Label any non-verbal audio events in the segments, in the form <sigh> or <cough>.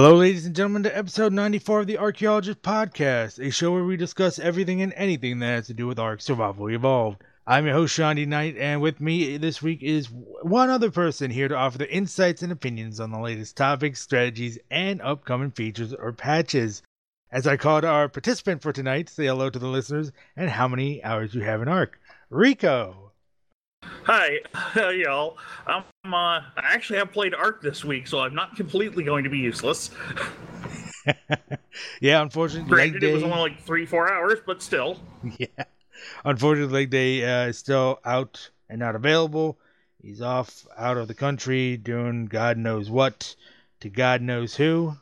Hello, ladies and gentlemen, to episode 94 of the Archaeologist Podcast, a show where we discuss everything and anything that has to do with Ark Survival Evolved. I'm your host, Sean Knight, and with me this week is one other person here to offer their insights and opinions on the latest topics, strategies, and upcoming features or patches. As I called our participant for tonight, say hello to the listeners and how many hours you have in Ark. Rico! Hi, <laughs> y'all. I'm uh, I actually have played Ark this week, so I'm not completely going to be useless. <laughs> yeah, unfortunately, Granted, it was only like three, four hours, but still. <laughs> Yeah, unfortunately, leg day uh, is still out and not available. He's off out of the country doing God knows what to God knows who.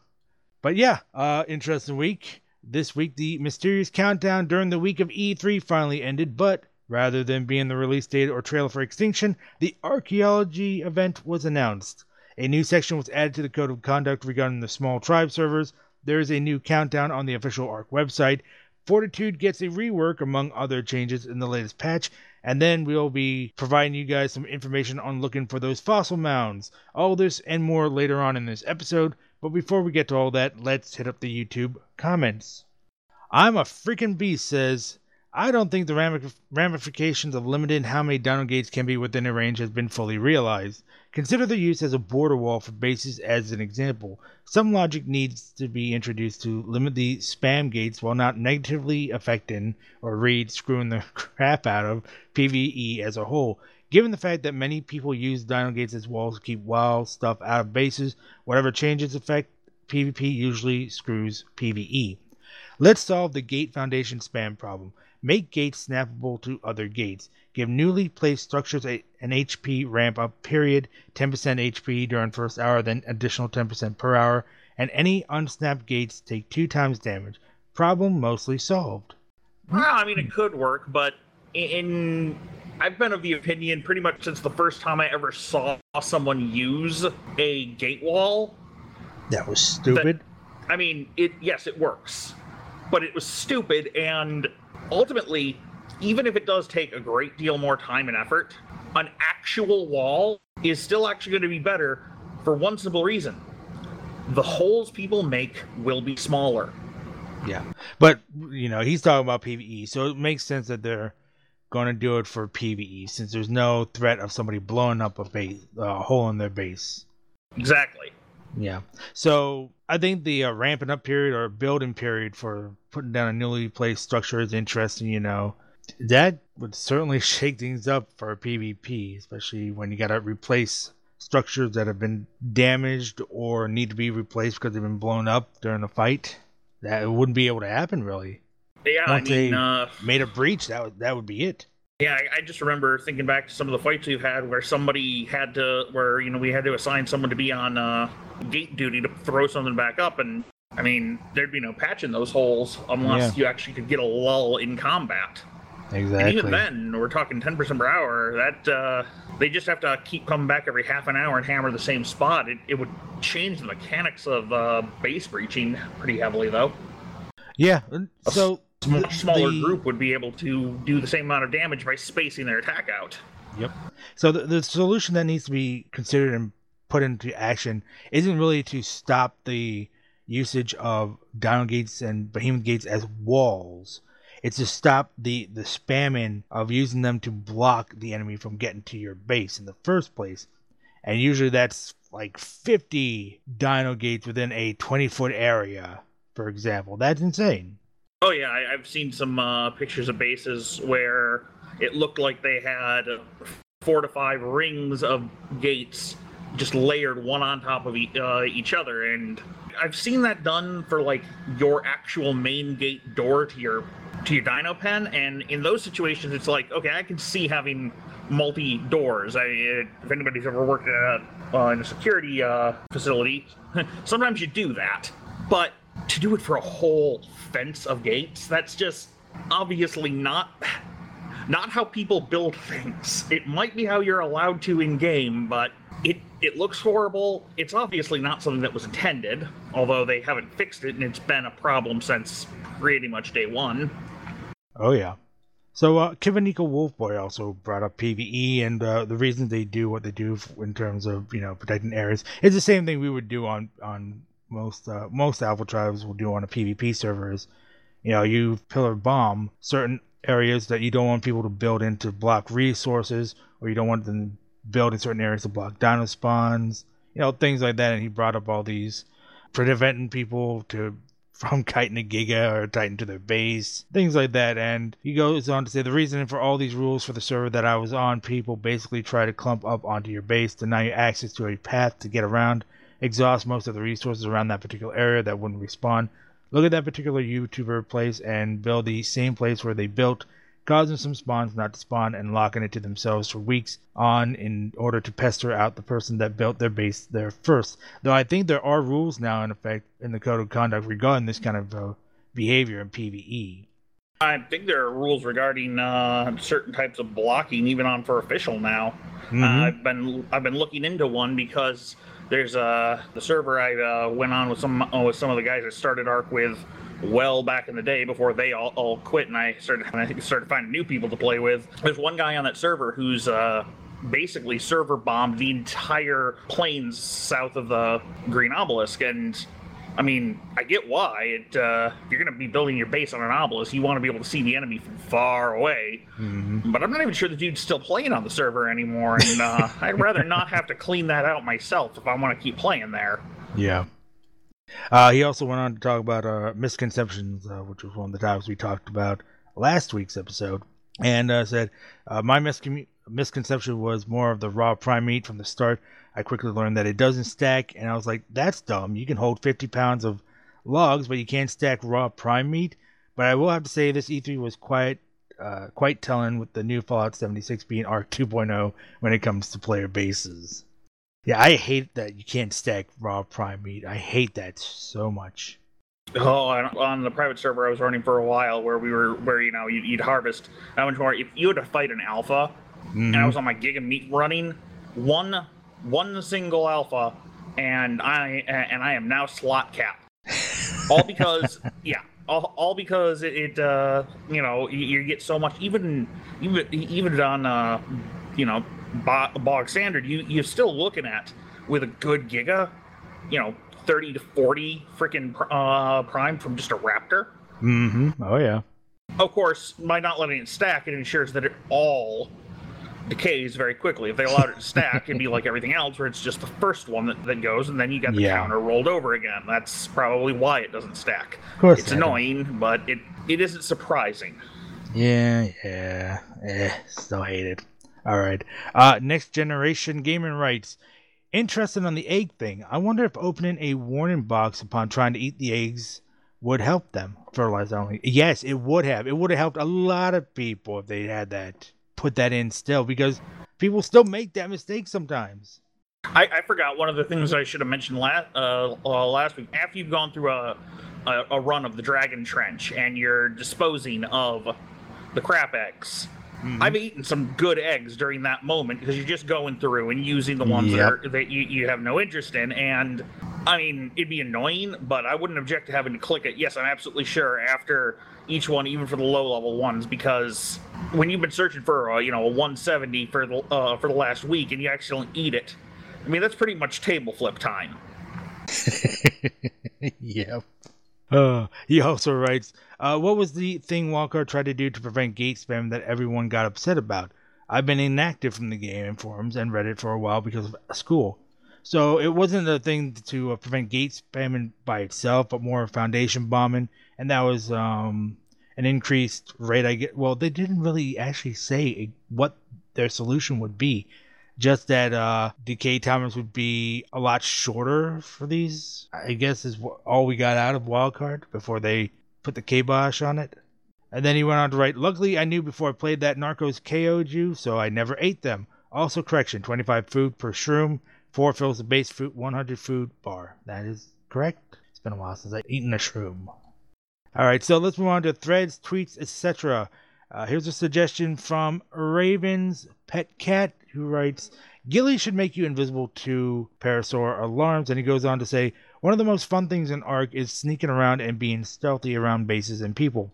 But yeah, uh, interesting week. This week, the mysterious countdown during the week of E3 finally ended, but Rather than being the release date or trailer for Extinction, the archaeology event was announced. A new section was added to the code of conduct regarding the small tribe servers. There is a new countdown on the official Ark website. Fortitude gets a rework among other changes in the latest patch, and then we'll be providing you guys some information on looking for those fossil mounds. All this and more later on in this episode, but before we get to all that, let's hit up the YouTube comments. I'm a freaking beast says, I don't think the ramifications of limiting how many dino gates can be within a range has been fully realized. Consider their use as a border wall for bases as an example. Some logic needs to be introduced to limit the spam gates while not negatively affecting or read screwing the <laughs> crap out of PvE as a whole. Given the fact that many people use dino gates as walls to keep wild stuff out of bases, whatever changes affect PvP usually screws PvE. Let's solve the gate foundation spam problem. Make gates snappable to other gates. Give newly placed structures a, an HP ramp up period, 10% HP during first hour, then additional 10% per hour, and any unsnapped gates take two times damage. Problem mostly solved. Well, I mean, it could work, but in I've been of the opinion pretty much since the first time I ever saw someone use a gate wall. That was stupid. That, I mean, it yes, it works, but it was stupid, and ultimately, even if it does take a great deal more time and effort, an actual wall is still actually going to be better for one simple reason the holes people make will be smaller. Yeah. But, you know, he's talking about PvE, so it makes sense that they're going to do it for PvE since there's no threat of somebody blowing up a base, a hole in their base. Exactly. Yeah. So I think the uh, ramping up period or building period for putting down a newly placed structure is interesting. You know, that would certainly <laughs> shake things up for PvP, especially when you got to replace structures that have been damaged or need to be replaced because they've been blown up during a fight. That wouldn't be able to happen really. Yeah, Once I mean, they uh, made a breach, that would, that would be it. Yeah, I, I, just remember thinking back to some of the fights we've had where somebody had to, where you know we had to assign someone to be on uh, gate duty to throw something back up, and I mean there'd be no patch in those holes unless yeah. you actually could get a lull in combat. Exactly. And even then, we're talking 10% per hour. That uh, they just have to keep coming back every half an hour and hammer the same spot. It, it would change the mechanics of uh, base breaching pretty heavily, though. Yeah. So smaller the, group would be able to do the same amount of damage by spacing their attack out. Yep. So the, the solution that needs to be considered and put into action isn't really to stop the usage of dino gates and behemoth gates as walls. It's to stop the, the spamming of using them to block the enemy from getting to your base in the first place. And usually that's like 50 dino gates within a 20 foot area, for example. That's insane. Oh yeah, I, have seen some uh, pictures of bases where it looked like they had four to five rings of gates just layered one on top of e- uh, each other, and I've seen that done for like your actual main gate door to your to your dino pen, and in those situations, it's like okay, I can see having multi doors. I, if anybody's ever worked at, uh, in a security uh, facility, <laughs> sometimes you do that, but to do it for a whole fence of gates, that's just obviously not not how people build things. It might be how you're allowed to in game, but it it looks horrible. It's obviously not something that was intended, although they haven't fixed it and it's been a problem since pretty much day 1. Oh yeah. So uh, Kivanika Wolfboy also brought up PVE and uh, the reason they do what they do in terms of you know protecting areas. It's the same thing we would do on on most uh, most alpha tribes will do on a PvP server is, you know, you pillar bomb certain areas that you don't want people to build in to block resources, or you don't want them to build in certain areas to block dino spawns, you know, things like that. And he brought up all these preventing people to from <laughs> kiting a Giga or Titan to their base, things like that. And he goes on to say the reason for all these rules for the server that I was on, people basically try to clump up onto your base, deny you access to a path to get around, exhaust most of the resources around that particular area that wouldn't respawn. Look at that particular YouTuber place and build the same place where they built causing some spawns not to spawn and locking it to themselves for weeks on in order to pester out the person that built their base there first. Though I think there are rules now in effect in the code of conduct regarding this kind of uh, behavior in PvE. I think there are rules regarding uh, certain types of blocking, even on for official now. Mm-hmm. Uh, I've been I've been looking into one because there's uh, the server I uh, went on with some uh, with some of the guys I started Ark with well back in the day before they all, all quit and I started <laughs> I started finding new people to play with. There's one guy on that server who's uh, basically server bombed the entire plains south of the Green Obelisk and I mean, I get why. It, uh, you're going to be building your base on an obelisk. You want to be able to see the enemy from far away. Mm-hmm. But I'm not even sure the dude's still playing on the server anymore. And uh, <laughs> I'd rather not have to clean that out myself if I want to keep playing there. Yeah. Uh, he also went on to talk about uh, misconceptions, uh, which was one of the topics we talked about last week's episode, and uh, said uh, my misconception was more of the raw prime meat from the start. I quickly learned that it doesn't stack, and I was like, "That's dumb. You can hold 50 pounds of logs, but you can't stack raw prime meat." But I will have to say this E3 was quite uh, quite telling with the new Fallout 76 being Ark 2.0 when it comes to player bases. Yeah, I hate that you can't stack raw prime meat. I hate that so much. Oh, on the private server I was running for a while, where we were, where you know you'd, you'd harvest how much more. If you had to fight an alpha, mm-hmm. and I was on my Giga Meat running, one one single alpha, and I and I am now slot cap. all because <laughs> yeah, all, all because it, it uh, you know you, you, get so much even even even on uh, you know bog standard, you you're still looking at with a good giga, you know, thirty to forty freaking uh, prime from just a raptor. Mm-hmm. Oh yeah. Of course, by not letting it stack, it ensures that it all decays very quickly. If they allowed it to stack, it'd be like everything else, where it's just the first one that, that goes, and then you get the yeah. counter rolled over again. That's probably why it doesn't stack. Of course, it's annoying, but it it isn't surprising. Yeah, yeah, eh, still hate it. All right. Uh, next generation gaming rights. Interested on the egg thing. I wonder if opening a warning box upon trying to eat the eggs would help them. Fertilize only. Yes, it would have. It would have helped a lot of people if they had that put that in still because people still make that mistake sometimes. I, I forgot one of the things I should have mentioned last uh, uh, last week. After you've gone through a, a, a run of the Dragon Trench and you're disposing of the crap eggs, Mm-hmm. I've eaten some good eggs during that moment because you're just going through and using the ones yep. that, are, that you, you have no interest in. And I mean, it'd be annoying, but I wouldn't object to having to click it. Yes, I'm absolutely sure after each one, even for the low level ones, because when you've been searching for a, you know a 170 for the uh, for the last week and you actually eat it, I mean that's pretty much table flip time. <laughs> yep. Uh, he also writes, uh, "What was the thing Walker tried to do to prevent gate spam that everyone got upset about? I've been inactive from the game and forums and Reddit for a while because of school, so it wasn't a thing to uh, prevent gate spamming by itself, but more foundation bombing, and that was um, an increased rate. I get. Well, they didn't really actually say what their solution would be." just that uh, decay timers would be a lot shorter for these. I guess is all we got out of Wildcard before they put the kibosh on it. And then he went on to write, Luckily, I knew before I played that Narcos KO'd you, so I never ate them. Also, correction 25 food per shroom, 4 fills of base fruit, 100 food bar. That is correct. It's been a while since I've eaten a shroom. Alright, so let's move on to threads, tweets, etc. Uh, here's a suggestion from Raven's Pet Cat who writes, Ghillie should make you invisible to Parasaur alarms. And he goes on to say, one of the most fun things in Ark is sneaking around and being stealthy around bases and people.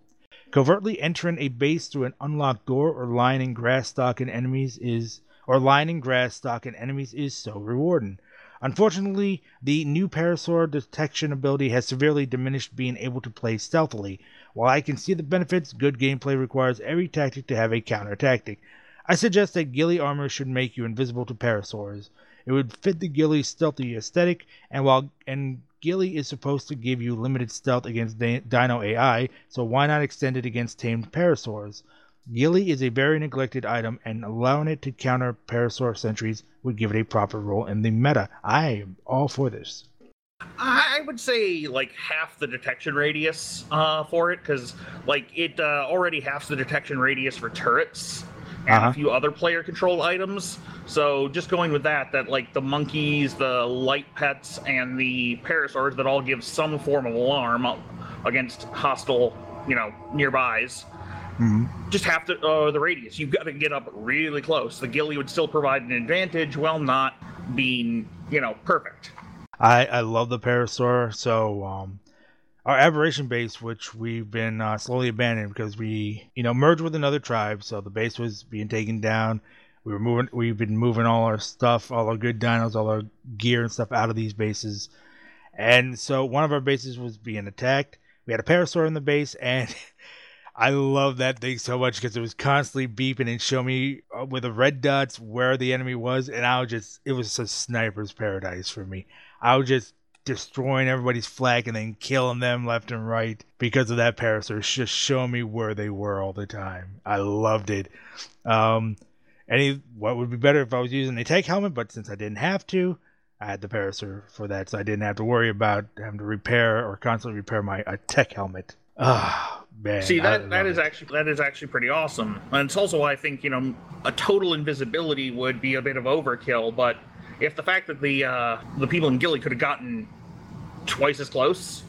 Covertly entering a base through an unlocked door or lining grass stalking enemies is or lining grass stalking enemies is so rewarding. Unfortunately, the new Parasaur detection ability has severely diminished being able to play stealthily. While I can see the benefits, good gameplay requires every tactic to have a counter tactic. I suggest that ghillie armor should make you invisible to Parasaurs. It would fit the ghillie stealthy aesthetic, and while and ghillie is supposed to give you limited stealth against Dino AI, so why not extend it against tamed Parasaurs? Ghillie is a very neglected item, and allowing it to counter Parasaur sentries would give it a proper role in the meta. I am all for this. I would say like half the detection radius uh, for it, because like it uh, already halves the detection radius for turrets and uh-huh. a few other player control items. So just going with that, that like the monkeys, the light pets, and the parasaurs that all give some form of alarm against hostile, you know, nearbys Mm-hmm. Just half to uh, the radius. You've got to get up really close. The ghillie would still provide an advantage while not being, you know, perfect. I I love the parasaur. So um, our aberration base, which we've been uh, slowly abandoning because we, you know, merged with another tribe, so the base was being taken down. We were moving. We've been moving all our stuff, all our good dinos, all our gear and stuff out of these bases, and so one of our bases was being attacked. We had a parasaur in the base, and <laughs> I love that thing so much because it was constantly beeping and showing me uh, with the red dots where the enemy was, and I was just it was a sniper's paradise for me. I was just destroying everybody's flag and then killing them left and right because of that parasaur. Just showing me where they were all the time. I loved it. Um, any what would be better if I was using a tech helmet, but since I didn't have to, I had the parasaur for that, so I didn't have to worry about having to repair or constantly repair my tech helmet. Ah. Man, See that that is it. actually that is actually pretty awesome, and it's also why I think you know a total invisibility would be a bit of overkill. But if the fact that the uh, the people in ghillie could have gotten twice as close,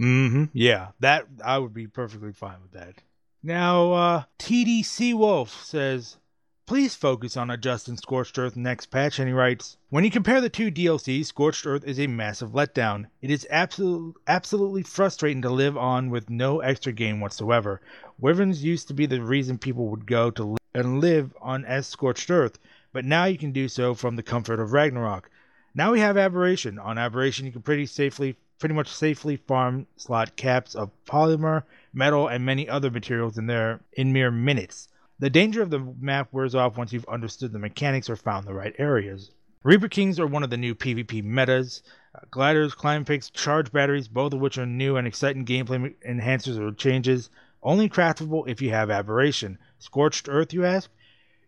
mm-hmm, yeah, that I would be perfectly fine with that. Now, uh, TDC Wolf says Please focus on adjusting Scorched Earth next patch, and he writes When you compare the two DLCs, Scorched Earth is a massive letdown. It is absolute, absolutely frustrating to live on with no extra game whatsoever. Wyverns used to be the reason people would go to li- and live on as Scorched Earth, but now you can do so from the comfort of Ragnarok. Now we have Aberration. On Aberration, you can pretty safely, pretty much safely farm slot caps of polymer, metal, and many other materials in there in mere minutes. The danger of the map wears off once you've understood the mechanics or found the right areas. Reaper Kings are one of the new PvP metas. Uh, gliders, climb picks, charge batteries, both of which are new and exciting gameplay enhancers or changes. Only craftable if you have Aberration. Scorched Earth, you ask?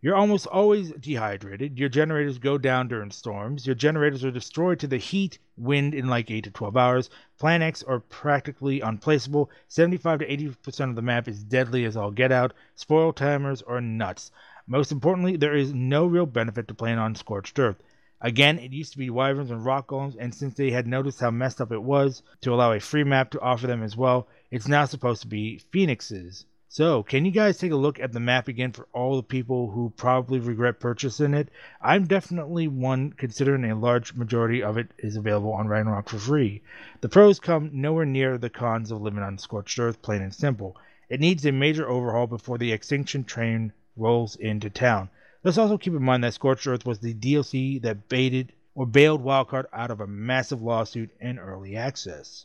You're almost always dehydrated. Your generators go down during storms. Your generators are destroyed to the heat, wind in like 8 to 12 hours. Plant X are practically unplaceable. 75 to 80% of the map is deadly as all get out. Spoil timers are nuts. Most importantly, there is no real benefit to playing on Scorched Earth. Again, it used to be wyverns and rock golems, and since they had noticed how messed up it was to allow a free map to offer them as well, it's now supposed to be phoenixes. So, can you guys take a look at the map again for all the people who probably regret purchasing it? I'm definitely one, considering a large majority of it is available on Ragnarok for free. The pros come nowhere near the cons of living on scorched earth, plain and simple. It needs a major overhaul before the extinction train rolls into town. Let's also keep in mind that Scorched Earth was the DLC that baited or bailed Wildcard out of a massive lawsuit and early access.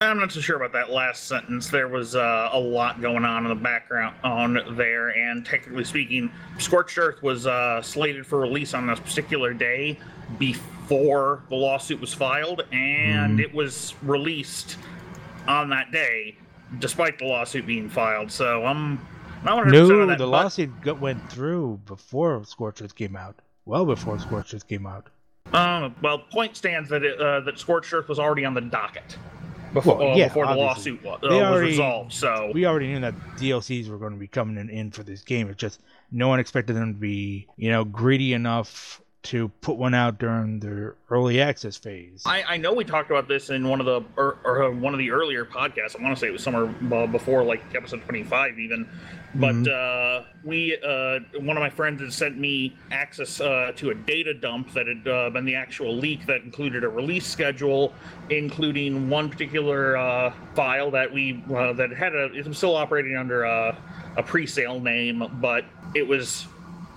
I'm not so sure about that last sentence. There was uh, a lot going on in the background on there, and technically speaking, Scorched Earth was uh, slated for release on this particular day before the lawsuit was filed, and mm. it was released on that day, despite the lawsuit being filed. So I'm not 100% no, that, the lawsuit went through before Scorched Earth came out. Well, before Scorched Earth came out. Um, well, point stands that it, uh, that Scorched Earth was already on the docket before, well, yeah, before the lawsuit was, uh, was resolved. So we already knew that DLCs were going to be coming in for this game. It's just no one expected them to be, you know, greedy enough to put one out during their early access phase. I, I know we talked about this in one of the or, or one of the earlier podcasts. I want to say it was somewhere before like episode twenty five even. But mm-hmm. uh, we uh, one of my friends had sent me access uh, to a data dump that had uh, been the actual leak that included a release schedule, including one particular uh, file that we uh, that had a it was still operating under a, a pre-sale name, but it was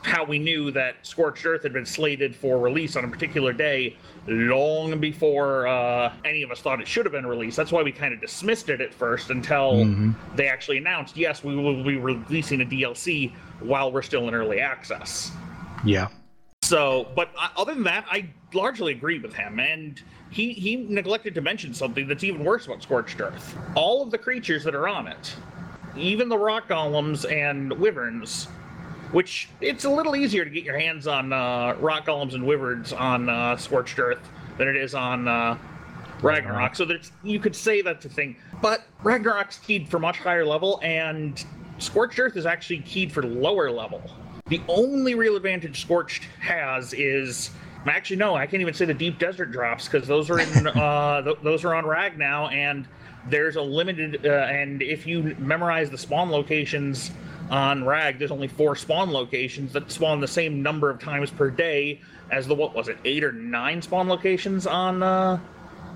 how we knew that Scorched Earth had been slated for release on a particular day long before uh, any of us thought it should have been released. That's why we kind of dismissed it at first until Mhm. they actually announced, yes, we will be releasing a DLC while we're still in early access. Yeah. So, but uh, other than that, I largely agree with him. And he, he neglected to mention something that's even worse about Scorched Earth. All of the creatures that are on it, even the rock golems and wyverns, which it's a little easier to get your hands on uh, rock golems and wyverns on uh, Scorched Earth than it is on uh, Ragnarok. So there's, you could say that's a thing. But Ragnarok's keyed for much higher level, and Scorched Earth is actually keyed for lower level. The only real advantage Scorched has is actually no, I can't even say the deep desert drops because those are in <laughs> uh, th- those are on Rag now, and there's a limited. Uh, and if you memorize the spawn locations on Rag, there's only four spawn locations that spawn the same number of times per day as the what was it, eight or nine spawn locations on uh,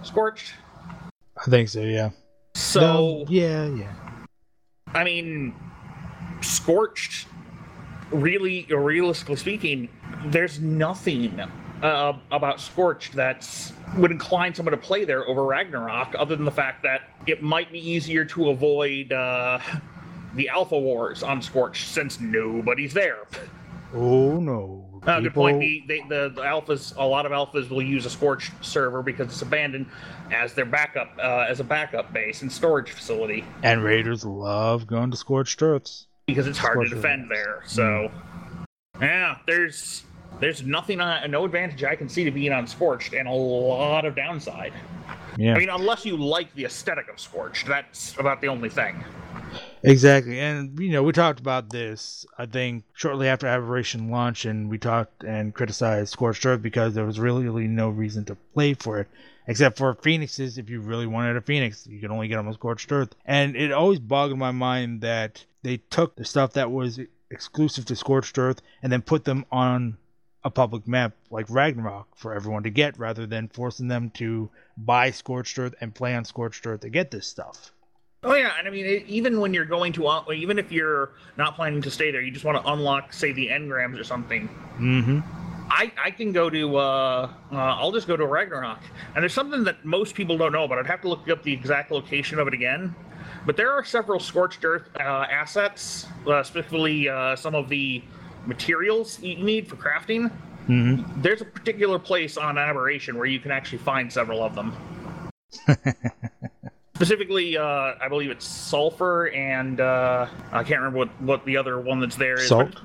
Scorched. I think so, yeah. So No, yeah, yeah. I mean, Scorched, really, realistically speaking, there's nothing uh, about Scorched that would incline someone to play there over Ragnarok, other than the fact that it might be easier to avoid uh, the Alpha Wars on Scorched since nobody's there. Oh no. Uh, good point. The, they, the, the alphas, a lot of alphas will use a Scorched server because it's abandoned as their backup, uh, as a backup base and storage facility. And Raiders love going to scorched earths. because it's hard to Scorched defend there. So, yeah, there's there's nothing, uh, no advantage I can see to being on Scorched, and a lot of downside. Yeah. I mean, unless you like the aesthetic of Scorched, that's about the only thing. Exactly. And, you know, we talked about this, I think, shortly after Aberration launched, and we talked and criticized Scorched Earth because there was really, really no reason to play for it. Except for Phoenixes, if you really wanted a Phoenix, you could only get them on Scorched Earth. And it always boggled my mind that they took the stuff that was exclusive to Scorched Earth and then put them on a public map like Ragnarok for everyone to get rather than forcing them to buy Scorched Earth and play on Scorched Earth to get this stuff. Oh yeah, and I mean, it, even when you're going to, even if you're not planning to stay there, you just want to unlock, say, the engrams or something. Mm-hmm. I, I can go to uh, uh, I'll just go to Ragnarok. And there's something that most people don't know, but I'd have to look up the exact location of it again. But there are several scorched earth uh, assets, uh, specifically uh, some of the materials you need for crafting. Mm-hmm. There's a particular place on Aberration where you can actually find several of them. <laughs> Specifically, uh, I believe it's sulfur and uh, I can't remember what, what the other one that's there is. but- Salt?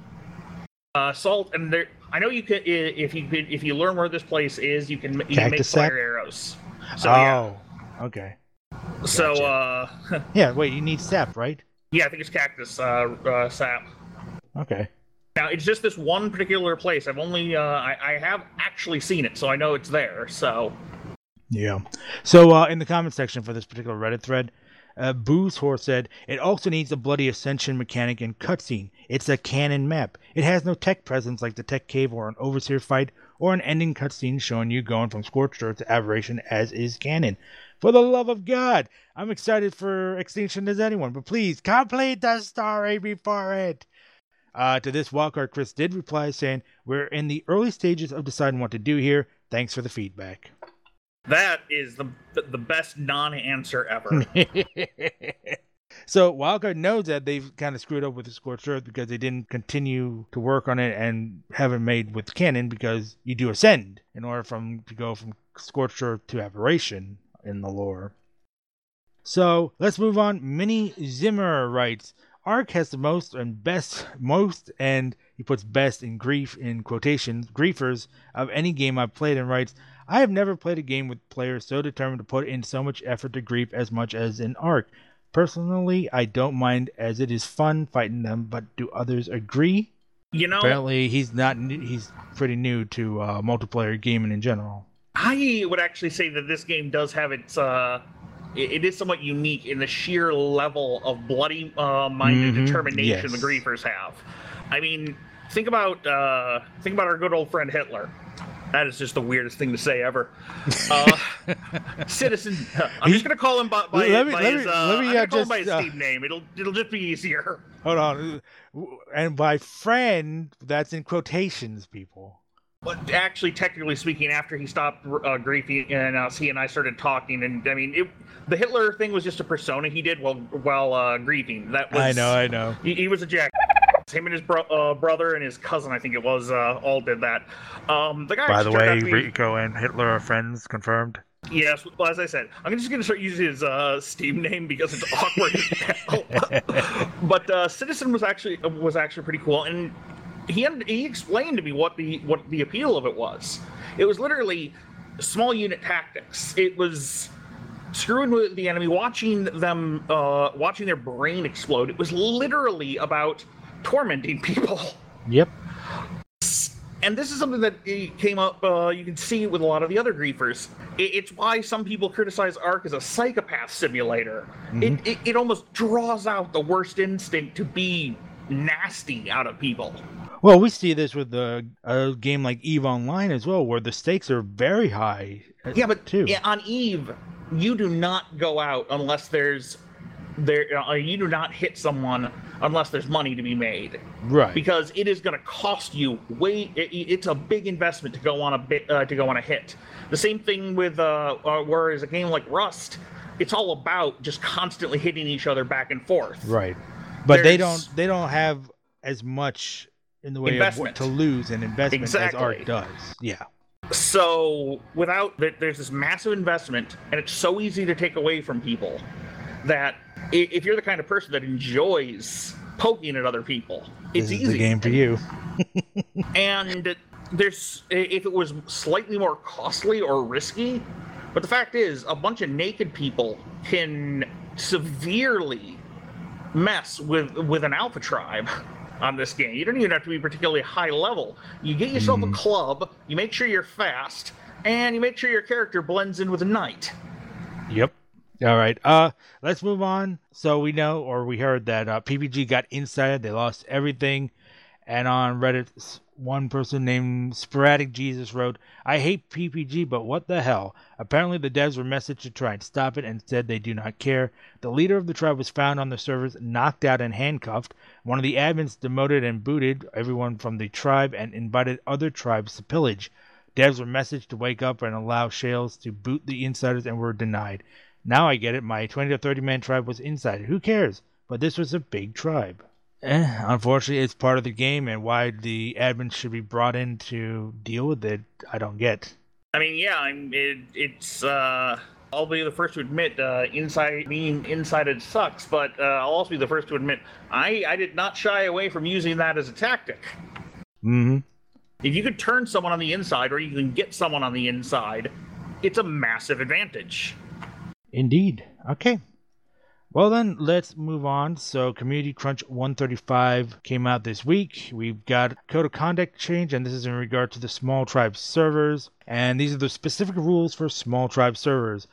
uh, salt, and there. I know you can if you could if you learn where this place is, you can you can make fire arrows. So yeah, oh, okay. so uh, <laughs> Yeah, wait, you need sap, right? yeah, I think it's cactus uh, uh, sap. Okay. Now it's just this one particular place. I've only uh, I, I have actually seen it, so I know it's there. So Yeah. So uh, in the comment section for this particular Reddit thread, uh, Booze Horse said it also needs a bloody ascension mechanic and cutscene. It's a canon map. It has no tech presence like the Tech Cave or an Overseer fight or an ending cutscene showing you going from Scorched Earth to Aberration as is canon. For the love of God, I'm excited for Extinction as anyone, but please complete the story before it. Uh, to this, Wildcard Chris did reply saying, We're in the early stages of deciding what to do here. Thanks for the feedback. that is the the best non-answer ever. <laughs> so Wildcard knows that they've kind of screwed up with the Scorched Earth because they didn't continue to work on it and have it made with canon because you do ascend in order from to go from Scorched Earth to Aberration in the lore. So let's move on. Minnie Zimmer writes, Ark has the most and best, most, and he puts best in grief in quotations, griefers of any game I've played and writes, I have never played a game with players so determined to put in so much effort to grief as much as in Ark. Personally, I don't mind as it is fun fighting them, but do others agree? You know, Apparently, he's not. He's pretty new to uh, multiplayer gaming in general. I would actually say that this game does have its. Uh, it, it is somewhat unique in the sheer level of bloody uh, minded Mhm, determination the yes. griefers have. I mean, think about uh, think about our good old friend Hitler. That is just the weirdest thing to say ever. Uh, <laughs> citizen. I'm just gonna call him by, by, Let me- by let his. me- uh, let me, I'm uh, call him by his uh, Steam name. It'll it'll just be easier. Hold on. And by friend, that's in quotations, people. But actually, technically speaking, after he stopped uh, griefing and uh, he and I started talking, and I mean, it, the Hitler thing was just a persona he did while while uh, grieving. That was I know, I know. He, he was a jack. <laughs> Him and his bro- uh, brother and his cousin, I think it was, uh, all did that. Um, the guy. By the way, out be- Rico and Hitler are friends, confirmed. Yes, well, as I said, I'm just going to start using his uh, Steam name because it's awkward <laughs> <laughs> but uh, Citizen was actually was actually pretty cool, and he he explained to me what the what the appeal of it was. It was literally small unit tactics. It was screwing with the enemy, watching them, uh, watching their brain explode. It was literally about tormenting <laughs> people. Yep. and this is something that came up uh, you can see with a lot of the other griefers it's why some people criticize ark as a psychopath simulator it, it, it almost draws out the worst instinct to be nasty out of people Well, we see this with the a game like Eve Online as well, where the stakes are very high. uh, yeah but too. yeah, on eve you do not go out unless there's there uh, you do not hit someone unless there's money to be made right. because it is going to cost you way it, it's a big investment to go on a bit uh, to go on a hit the same thing with uh, uh whereas a game like rust it's all about just constantly hitting each other back and forth Right. But they don't they don't have as much in the way of what Investment. to lose in investment as Ark does. Yeah. so without there- there's this massive investment and it's so easy to take away from people that if you're the kind of person that enjoys poking at other people it's this is easy the game for you. <laughs> and there's if it was slightly more costly or risky but the fact is a bunch of naked people can severely mess with with an alpha tribe on this game you don't even have to be particularly high level you get yourself a club you make sure you're fast and you make sure your character blends in with a night Yep. All right. Uh, let's move on. So we know, or we heard that uh, PPG got inside. They lost everything. And on Reddit, one person named Sporadic Jesus wrote, "I hate PPG, but what the hell? Apparently, the devs were messaged to try and stop it, and said they do not care. The leader of the tribe was found on the servers, knocked out and handcuffed. One of the admins demoted and booted everyone from the tribe and invited other tribes to pillage." Devs were messaged to wake up and allow Shales to boot the insiders and were denied. Now I get it. My 20 to 30 man tribe was inside. Who cares? But this was a big tribe. Eh, unfortunately, it's part of the game, and why the admins should be brought in to deal with it, I don't get. I mean, yeah, I'm. It, it's. uh I'll be the first to admit, uh, inside being insided sucks, but uh, I'll also be the first to admit I I did not shy away from using that as a tactic. hmm If you could turn someone on the inside, or you can get someone on the inside, it's a massive advantage. Indeed. Okay. Well, then, let's move on. So, Community Crunch 135 came out this week. We've got code of conduct change, and this is in regard to the small tribe servers. And these are the specific rules for small tribe servers.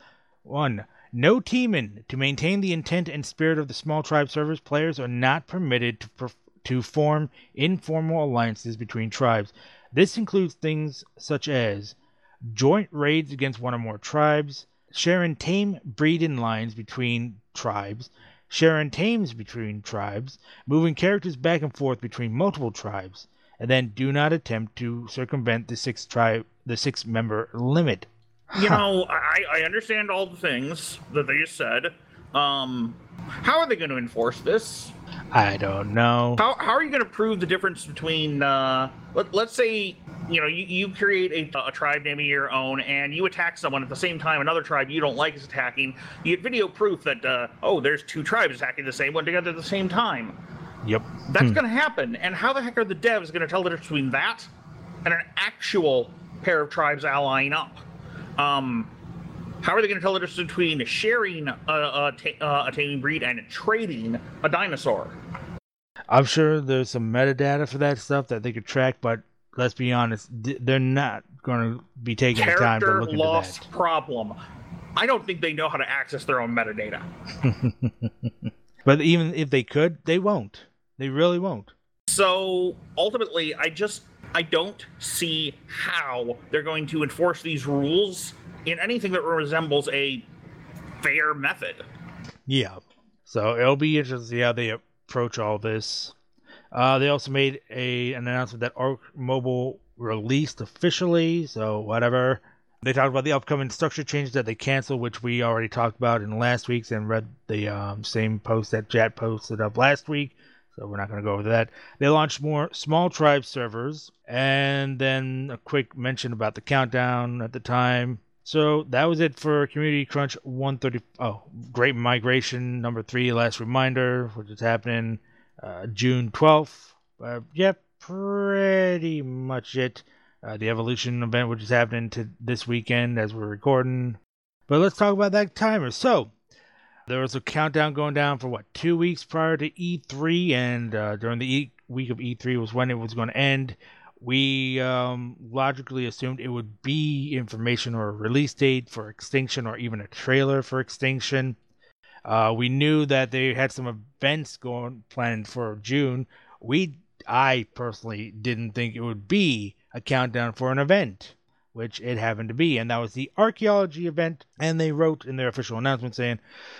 One, no teaming. To maintain the intent and spirit of the small tribe service, players are not permitted to, perf- to form informal alliances between tribes. This includes things such as joint raids against one or more tribes, sharing tame breeding lines between tribes, sharing tames between tribes, moving characters back and forth between multiple tribes, and then do not attempt to circumvent the six tribe the six member limit. You Huh. know, I, I understand all the things that they just said. Um, how are they going to enforce this? I don't know. How, how are you going to prove the difference between, uh, let, let's say, you know, you, you create a, a tribe name of your own and you attack someone at the same time another tribe you don't like is attacking. You get video proof that, uh, oh, there's two tribes attacking the same one together at the same time. Yep. That's Hmm. going to happen. And how the heck are the devs going to tell the difference between that and an actual pair of tribes allying up? Um, how are they going to tell the difference between sharing a, a, ta- a taming breed and trading a dinosaur? I'm sure there's some metadata for that stuff that they could track, but let's be honest, they're not going to be taking the time to Character look into loss that. problem. I don't think they know how to access their own metadata. <laughs> But even if they could, they won't. They really won't. So ultimately, I just I don't see how they're going to enforce these rules in anything that resembles a fair method. Yeah. So it'll be interesting to see how they approach all this. Uh, they also made a an announcement that Ark Mobile released officially. So whatever. They talked about the upcoming structure changes that they canceled, which we already talked about in last week's and read the um, same post that Jat posted up last week. So we're not going to go over that. They launched more small tribe servers, and then a quick mention about the countdown at the time. So that was it for Community Crunch 130. Oh, Great Migration number three, last reminder, which is happening uh, June 12th. Uh, yeah, pretty much it uh, the Evolution event, which is happening to this weekend as we're recording. But let's talk about that timer. So, there was a countdown going down for what two weeks prior to E3, and uh, during the e- week of E3 was when it was going to end. We um, logically assumed it would be information or a release date for Extinction, or even a trailer for Extinction. Uh, we knew that they had some events going planned for June. We, I personally, didn't think it would be a countdown for an event, which it happened to be, and that was the archaeology event. And they wrote in their official announcement saying,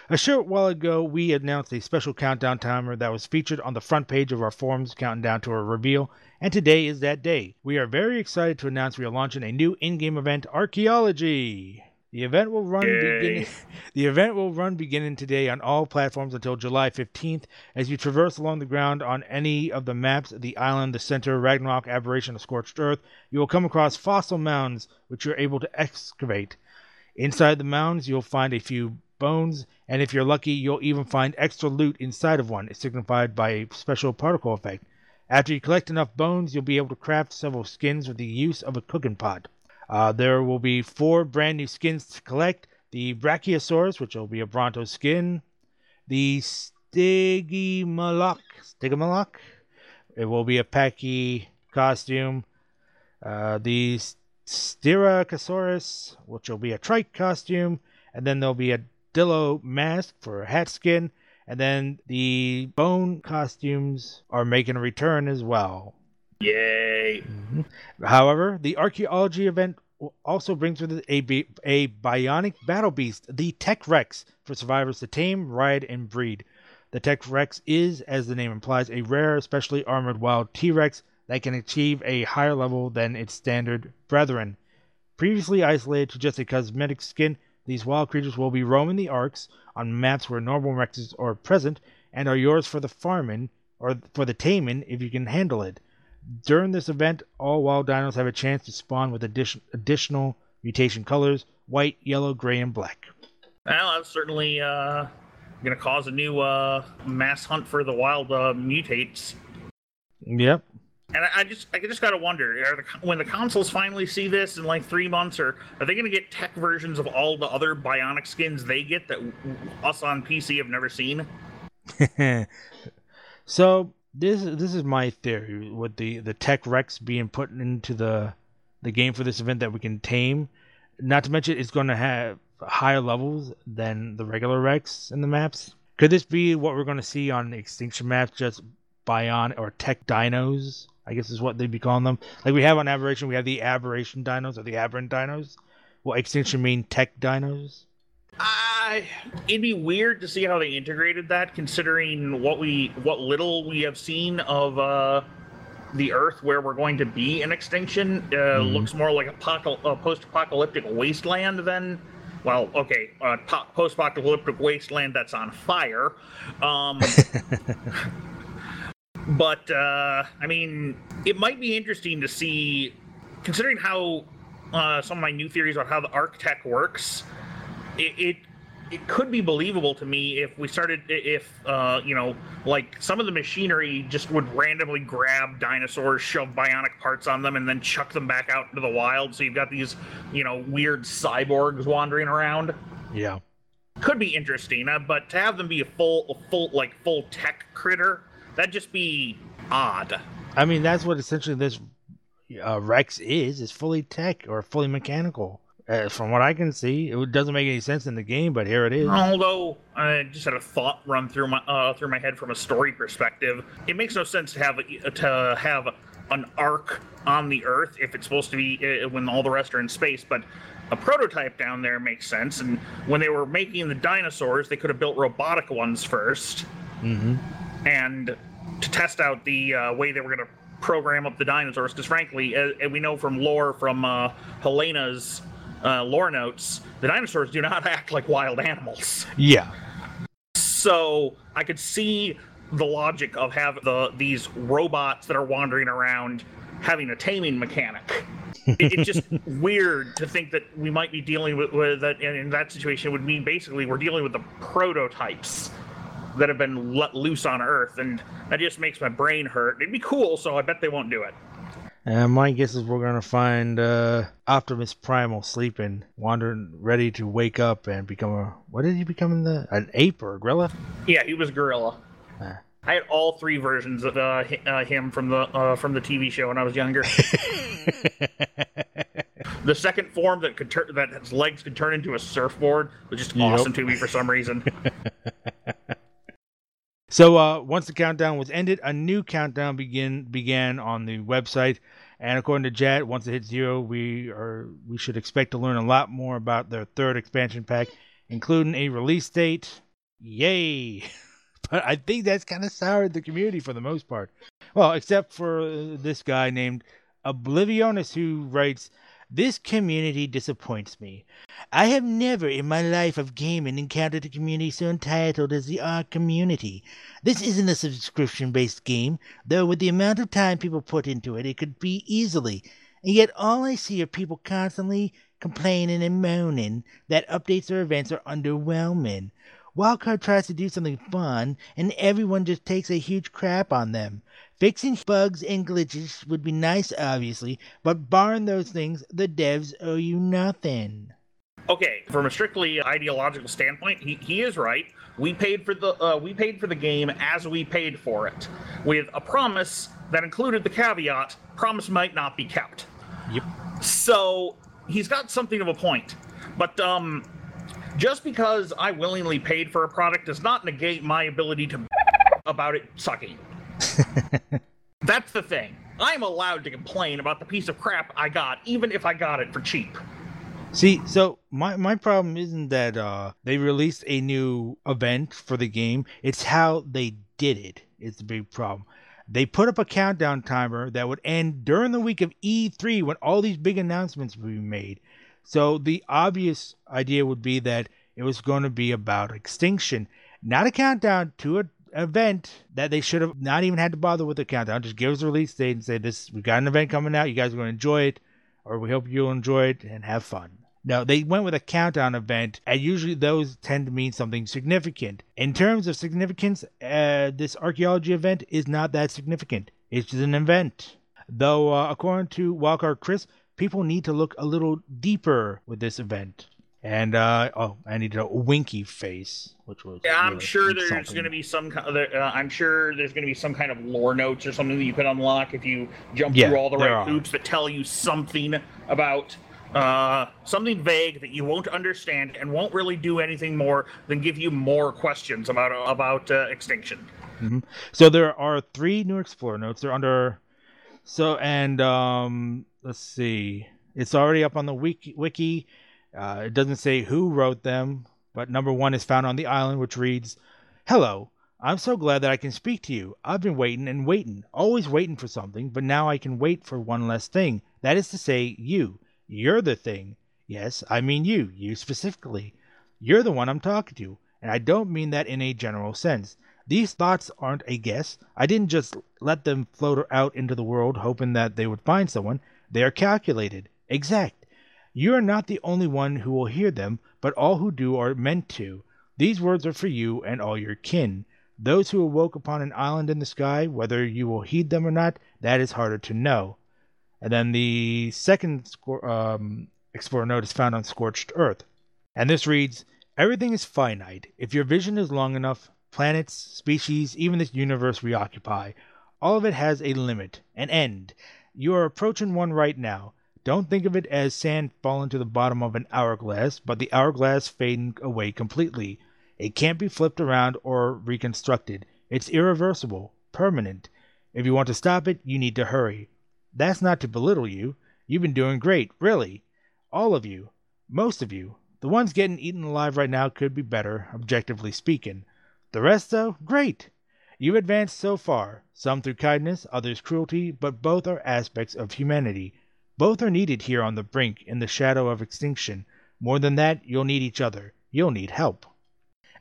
A short while ago, we announced a special countdown timer that was featured on the front page of our forums, counting down to a reveal, and today is that day. We are very excited to announce we are launching a new in game event, Archaeology. The event will run beginning, <laughs> the event will run beginning today on all platforms until July 15th. As you traverse along the ground on any of the maps, the island, the center, Ragnarok, Aberration, or Scorched Earth, you will come across fossil mounds which you're able to excavate. Inside the mounds, you'll find a few bones, and if you're lucky, you'll even find extra loot inside of one, signified by a special particle effect. After you collect enough bones, you'll be able to craft several skins with the use of a cooking pot. Uh, there will be four brand new skins to collect. The Brachiosaurus, which will be a Bronto skin, the Stygimoloch, Stygimoloch, it will be a Pachy costume, uh, the Styracosaurus, which will be a Trike costume, and then there'll be a Dillo mask for a hat skin, and then the bone costumes are making a return as well. Yay! Mm-hmm. However, the archaeology event also brings with it a, a bionic battle beast, the Tech Rex, for survivors to tame, ride, and breed. The Tech Rex is, as the name implies, a rare, specially armored wild T Rex that can achieve a higher level than its standard brethren. Previously isolated to just a cosmetic skin, these wild creatures will be roaming the Arks on maps where normal Rexes are present and are yours for the farming or for the taming if you can handle it. During this event, all wild dinos have a chance to spawn with addition, additional mutation colors white, yellow, gray, and black. Well, that's certainly uh, going to cause a new uh, mass hunt for the wild uh, mutates. Yep. And I, I just, I just gotta wonder, the, when the consoles finally see this in like three months, or are they gonna get tech versions of all the other Bionic skins they get that us on PC have never seen? <laughs> so this this is my theory with the the tech Rex being put into the the game for this event that we can tame. Not to mention, it's going to have higher levels than the regular Rex in the maps. Could this be what we're going to see on extinction maps? Just bion or tech dinos, I guess is what they'd be calling them. Like we have on aberration, we have the aberration dinos or the aberrant dinos. Will extinction mean tech dinos? I, it'd be weird to see how they integrated that, considering what we, what little we have seen of uh, the Earth, where we're going to be in extinction. Uh, mm-hmm. Looks more like a, a post-apocalyptic wasteland than, well, okay, uh, po- post-apocalyptic wasteland that's on fire. Um, <laughs> but uh, I mean, it might be interesting to see, considering how uh, some of my new theories about how the Arc-Tech works it, it it could be believable to me if we started if uh, you know like some of the machinery just would randomly grab dinosaurs shove bionic parts on them and then chuck them back out into the wild. So you've got these you know weird cyborgs wandering around. Yeah. Could be interesting uh, but to have them be a full a full like full tech critter that'd just be odd. I mean that's what essentially this uh, rex is is fully tech or fully mechanical uh, from what I can see, it doesn't make any sense in the game, but here it is. Although I just had a thought run through my uh, through my head from a story perspective, it makes no sense to have to have an Ark on the Earth if it's supposed to be uh, when all the rest are in space, but a prototype down there makes sense. And when they were making the dinosaurs, they could have built robotic ones 1st Mm-hmm. and to test out the uh, way they were going to program up the dinosaurs. Because frankly, uh, and we know from lore from uh, Helena's uh, lore notes, the dinosaurs do not <laughs> act like wild animals. Yeah. So I could see the logic of have the these robots that are wandering around having a taming mechanic. It- it's just <laughs> weird to think that we might be dealing with, with that, and in that situation, would mean basically we're dealing with the prototypes that have been let loose on Earth, and that just makes my brain hurt. It'd be cool, so I bet they won't do it. And my guess is we're gonna find uh, Optimus Primal sleeping, wandering, ready to wake up and become a. What did he become in the? An ape or a gorilla? Yeah, he was Gorilla. Ah. I had all three versions of uh, uh, him from the uh, from the TV show when I was younger. <laughs> the second form that could turn that his legs could turn into a surfboard was just Yep. awesome to me for some reason. <laughs> So uh, once the countdown was ended, a new countdown begin began on the website. And according to Jat, once it hits zero, we are we should expect to learn a lot more about their third expansion pack, including a release date. Yay! <laughs> But I think that's kind of soured the community for the most part. Well, except for uh, this guy named Oblivionus who writes, "This community disappoints me. I have never in my life of gaming encountered a community so entitled as the Ark community. This isn't a subscription based game, though with the amount of time people put into it, it could be easily. And yet all I see are people constantly complaining and moaning that updates or events are underwhelming. Wildcard tries to do something fun, and everyone just takes a huge crap on them. Fixing bugs and glitches would be nice, obviously, but barring those things, the devs owe you nothing. Okay, from a strictly ideological standpoint, he, he is right. We paid for the uh, we paid for the game as we paid for it, with a promise that included the caveat: promise might not be kept. Yep. So he's got something of a point, but um, just because I willingly paid for a product does not negate my ability to <laughs> about it sucking. <laughs> That's the thing. I'm allowed to complain about the piece of crap I got, even if I got it for cheap. See, so my my problem isn't that uh they released a new event for the game. It's how they did it. It's the big problem. They put up a countdown timer that would end during the week of E3 when all these big announcements would be made. So the obvious idea would be that it was going to be about extinction, not a countdown to an event that they should have not even had to bother with the countdown. Just give us a release date and say this: we got an event coming out. You guys are going to enjoy it, or we hope you'll enjoy it and have fun. No, they went with a countdown event, and usually those tend to mean something significant. In terms of significance, uh, this archaeology event is not that significant. It's just an event. Though, uh, according to Wildcard Chris, people need to look a little deeper with this event. And uh, oh, I needed a winky face, which was. Yeah, I'm really sure there's going to be some. Uh, I'm sure there's going to be some kind of lore notes or something that you can unlock if you jump Yeah, through all the right are. hoops that tell you something about uh, something vague that you won't understand and won't really do anything more than give you more questions about about uh, extinction. So there are three new Explorer notes. They're under. So and um, let's see. It's already up on the wiki. wiki. Uh, it doesn't say who wrote them, but number one is found on the island, which reads, "Hello, I'm so glad that I can speak to you. I've been waiting and waiting, always waiting for something, but now I can wait for one less thing. That is to say, you. You're the thing. Yes, I mean you. You specifically. You're the one I'm talking to, and I don't mean that in a general sense. These thoughts aren't a guess. I didn't just let them float out into the world hoping that they would find someone. They are calculated, exact. You are not the only one who will hear them, but all who do are meant to. These words are for you and all your kin. Those who awoke upon an island in the sky, whether you will heed them or not, that is harder to know. And then the second um, Explorer note is found on Scorched Earth. And this reads Everything is finite. If your vision is long enough, planets, species, even this universe we occupy, all of it has a limit, an end. You are approaching one right now. Don't think of it as sand falling to the bottom of an hourglass, but the hourglass fading away completely. It can't be flipped around or reconstructed. It's irreversible, permanent. If you want to stop it, you need to hurry. That's not to belittle you. You've been doing great, really. All of you. Most of you. The ones getting eaten alive right now could be better, objectively speaking. The rest, though, great. You've advanced so far, some through kindness, others cruelty, but both are aspects of humanity. Both are needed here on the brink in the shadow of extinction. More than that, you'll need each other. You'll need help.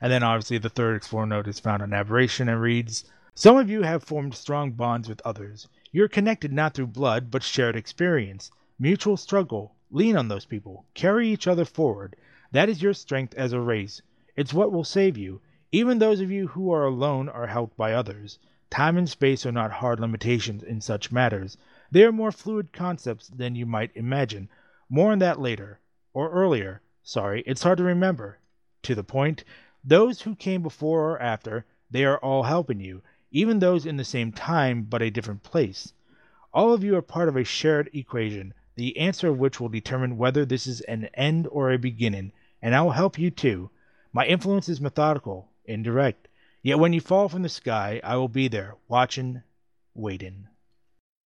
And then obviously the third explore note is found on aberration and reads Some of you have formed strong bonds with others. You're connected not through blood, but shared experience. Mutual struggle. Lean on those people. Carry each other forward. That is your strength as a race. It's what will save you. Even those of you who are alone are helped by others. Time and space are not hard limitations in such matters. They are more fluid concepts than you might imagine. More on that later. Or earlier. Sorry, it's hard to remember. To the point, those who came before or after, they are all helping you, even those in the same time but a different place. All of you are part of a shared equation, the answer of which will determine whether this is an end or a beginning, and I will help you too. My influence is methodical, indirect. Yet when you fall from the sky, I will be there, watching, waiting.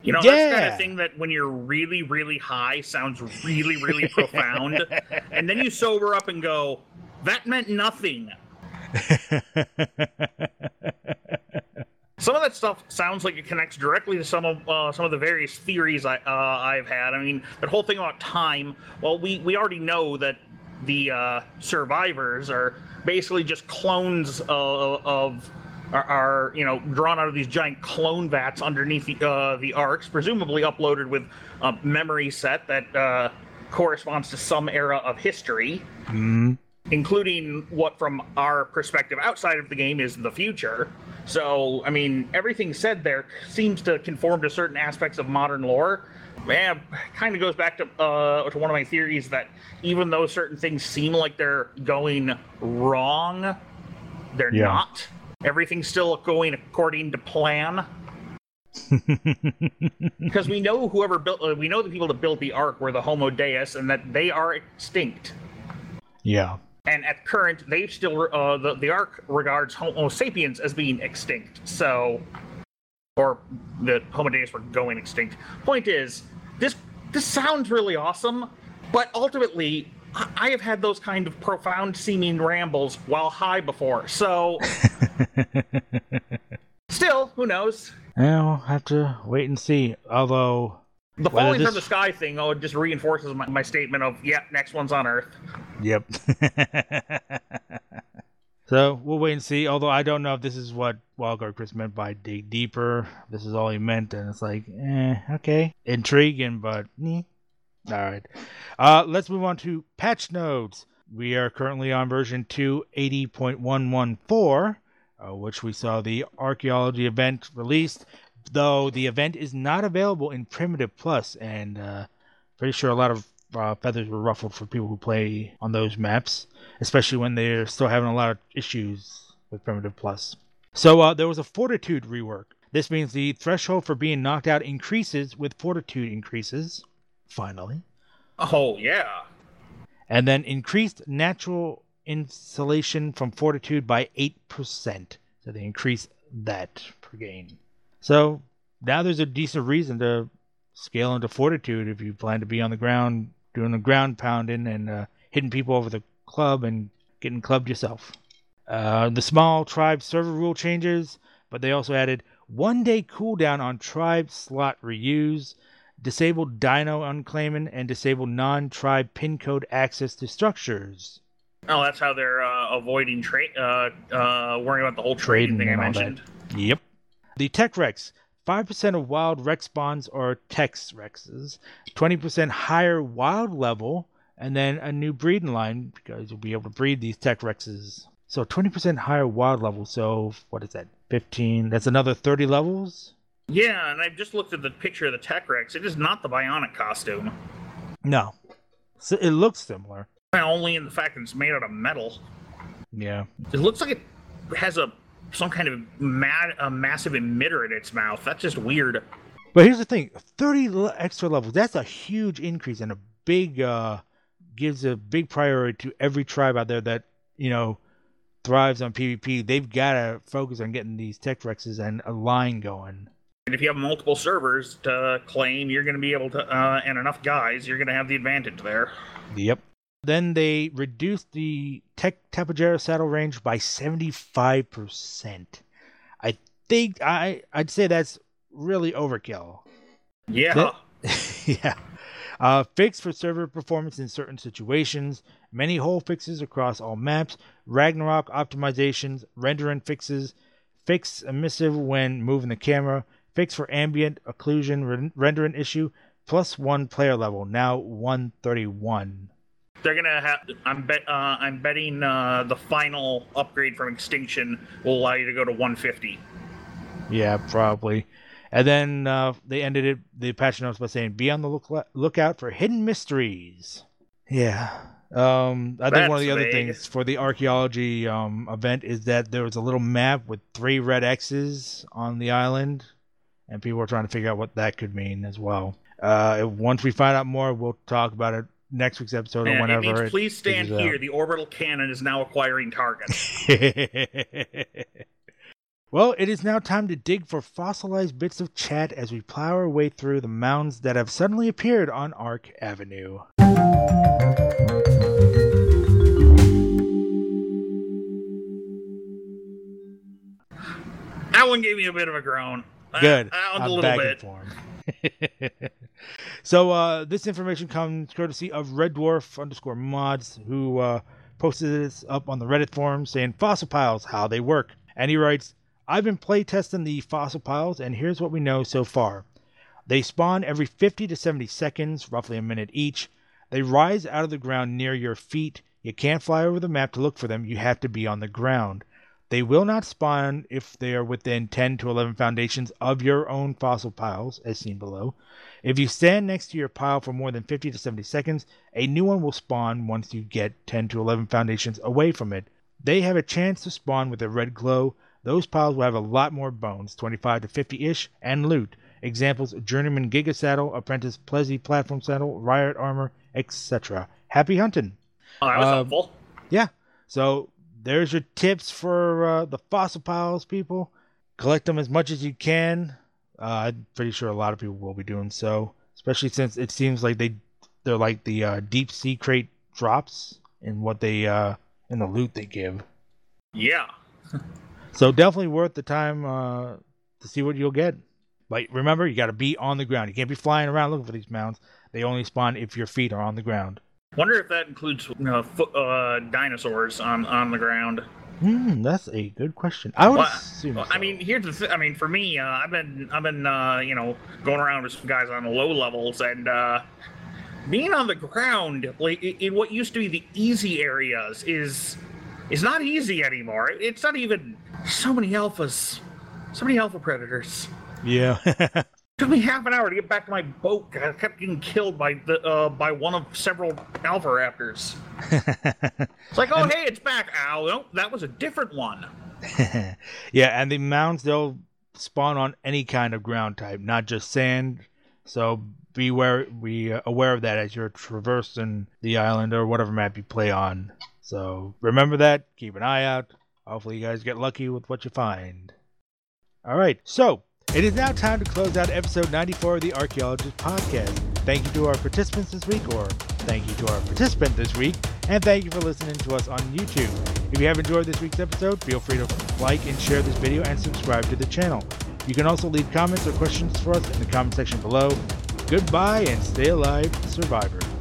You know, that's kind of thing that when you're really, really high sounds really, really profound. <laughs> And then you sober up and go, that meant nothing. <laughs> some of that stuff sounds like it connects directly to some of uh, some of the various theories I, uh, I've had. I mean, that whole thing about time. Well, we we already know that the uh, survivors are basically just clones of, of are, are, you know drawn out of these giant clone vats underneath the uh, the Arks, presumably uploaded with a memory set that uh, corresponds to some era of history, mm-hmm. Including what, from our perspective outside of the game, is the future. So, I mean, everything said there seems to conform to certain aspects of modern lore. Man, kind of goes back to uh, to one of my theories that even though certain things seem like they're going wrong, they're Yeah. not. Everything's still going according to plan. <laughs> Because we know whoever built, uh, we know the people that built the Ark were the Homo Deus, and that they are extinct. yeah. And at current, they still uh, the the Ark regards Homo sapiens as being extinct. So, or the Homo Deus were going extinct. Point is, this this sounds really awesome, but ultimately, I I have had those kind of profound seeming rambles while high before. So, <laughs> still, who knows? I'll have to wait and see. Although, The Whether falling this- from the sky thing, oh, it just reinforces my, my statement of, yeah, next one's on Earth. yep. <laughs> so we'll wait and see. Although I don't know if this is what Wildcard Chris meant by dig deeper. This is all he meant, and it's like, eh, okay, intriguing, but eh. all right. Uh, let's move on to patch notes. We are currently on version 280.114, uh, which we saw the archaeology event released. Though the event is not available in Primitive Plus, and uh, pretty sure a lot of uh, feathers were ruffled for people who play on those maps, especially when they're still having a lot of issues with Primitive Plus. So uh, there was a Fortitude rework. This means the threshold for being knocked out increases with Fortitude increases. Finally. Oh, yeah. And then increased natural insulation from Fortitude by 8%. So they increase that per gain. So now there's a decent reason to scale into Fortitude if you plan to be on the ground doing the ground pounding and uh, hitting people over the club and getting clubbed yourself. Uh, the small tribe server rule changes, but they also added one day cooldown on tribe slot reuse, disabled dino unclaiming, and disabled non tribe pin code access to structures. Oh, that's how they're uh, avoiding trade, uh, uh, worrying about the whole trading, thing I all that. mentioned. Yep. The Tek Rex. 5% of wild Rex spawns are Tek Rexes, 20% higher wild level, and then a new breeding line because you'll be able to breed these Tek Rexes. So 20% higher wild level. So what is that? 15. That's another 30 levels? Yeah, and I've just looked at the picture of the Tek Rex. It is not the Bionic costume. No. So it looks similar. Only in the fact that it's made out of metal. Yeah. It looks like it has a some kind of mad, a massive emitter in its mouth. That's just weird. But here's the thing 30 extra levels. That's a huge increase and a big, uh, gives a big priority to every tribe out there that, you know, thrives on PvP. They've got to focus on getting these Tek Rexes and a line going. And if you have multiple servers to claim, you're going to be able to, uh, and enough guys, you're going to have the advantage there. Yep. Then they reduced the Tek Tapejara saddle range by 75%. I think I I'd say that's really overkill. Yeah. That- <laughs> yeah. Uh, fix for server performance in certain situations, many hole fixes across all maps, Ragnarok optimizations, rendering fixes, fix emissive when moving the camera, fix for ambient occlusion ren- rendering issue, plus one player level, now 131. They're gonna have. I'm bet. Uh, I'm betting uh, the final upgrade from Extinction will allow you to go to 150. Yeah, probably. And then uh, they ended it, the patch notes by saying, "Be on the look lookout for hidden mysteries." Yeah. Um, I think one of That's the other vague. things for the archaeology um, event is that there was a little map with three red X's on the island, and people were trying to figure out what that could mean as well. Uh, once we find out more, we'll talk about it next week's episode or And it whenever. means it please stand figures out. here. The orbital cannon is now acquiring targets. <laughs> well, it is now time to dig for fossilized bits of chat as we plow our way through the mounds that have suddenly appeared on Ark Avenue. that one gave me a bit of a groan. Good. That one's a I'm little back bit. in form. <laughs> so uh, this information comes courtesy of Red Dwarf underscore mods, who uh, posted this up on the Reddit forum saying fossil piles, how they work. And he writes, I've been playtesting the fossil piles, and here's what we know so far. They spawn every 50 to 70 seconds, roughly a minute each. They rise out of the ground near your feet. You can't fly over the map to look for them, you have to be on the ground. They will not spawn if they are within 10 to 11 foundations of your own fossil piles, as seen below. If you stand next to your pile for more than 50 to 70 seconds, a new one will spawn once you get 10 to 11 foundations away from it. They have a chance to spawn with a red glow. Those piles will have a lot more bones, 25 to 50 ish, and loot. Examples Journeyman Giga Saddle, Apprentice Plessy Platform Saddle, Riot Armor, etc. Happy hunting! Oh, that was Um, helpful. Yeah. So there's your tips for uh, the fossil piles, people. Collect them as much as you can. Uh, I'm pretty sure a lot of people will be doing so, especially since it seems like they they're like the uh, deep sea crate drops in what they uh, in the loot they give. Yeah. So definitely worth the time uh, to see what you'll get. But remember, you got to be on the ground. You can't be flying around looking for these mounds. They only spawn if your feet are on the ground. Wonder if that includes uh, fo- uh, dinosaurs on on the ground. Hmm, that's a good question. I would Well, assume. Well, I mean, here's the thing. I mean, for me, uh, I've been, I've been, uh, you know, going around with some guys on the low levels, and uh, being on the ground, like in in what used to be the easy areas, is is not easy anymore. It's not even so many alphas, so many alpha predators. Yeah. <laughs> took me half an hour to get back to my boat. I kept getting killed by the uh, by one of several alpha raptors. <laughs> It's like, oh hey, it's back. Ow, no, that was a different one. <laughs> yeah, and the mounds they'll spawn on any kind of ground type, not just sand. So be aware, be aware of that as you're traversing the island or whatever map you play on. So remember that. Keep an eye out. Hopefully, you guys get lucky with what you find. All right, so it is now time to close out episode 94 of the Archaeologist Podcast. Thank you to our participants this week, or thank you to our participant this week, and thank you for listening to us on YouTube. If you have enjoyed this week's episode, feel free to like and share this video and subscribe to the channel. You can also leave comments or questions for us in the comment section below. Goodbye and stay alive, survivors.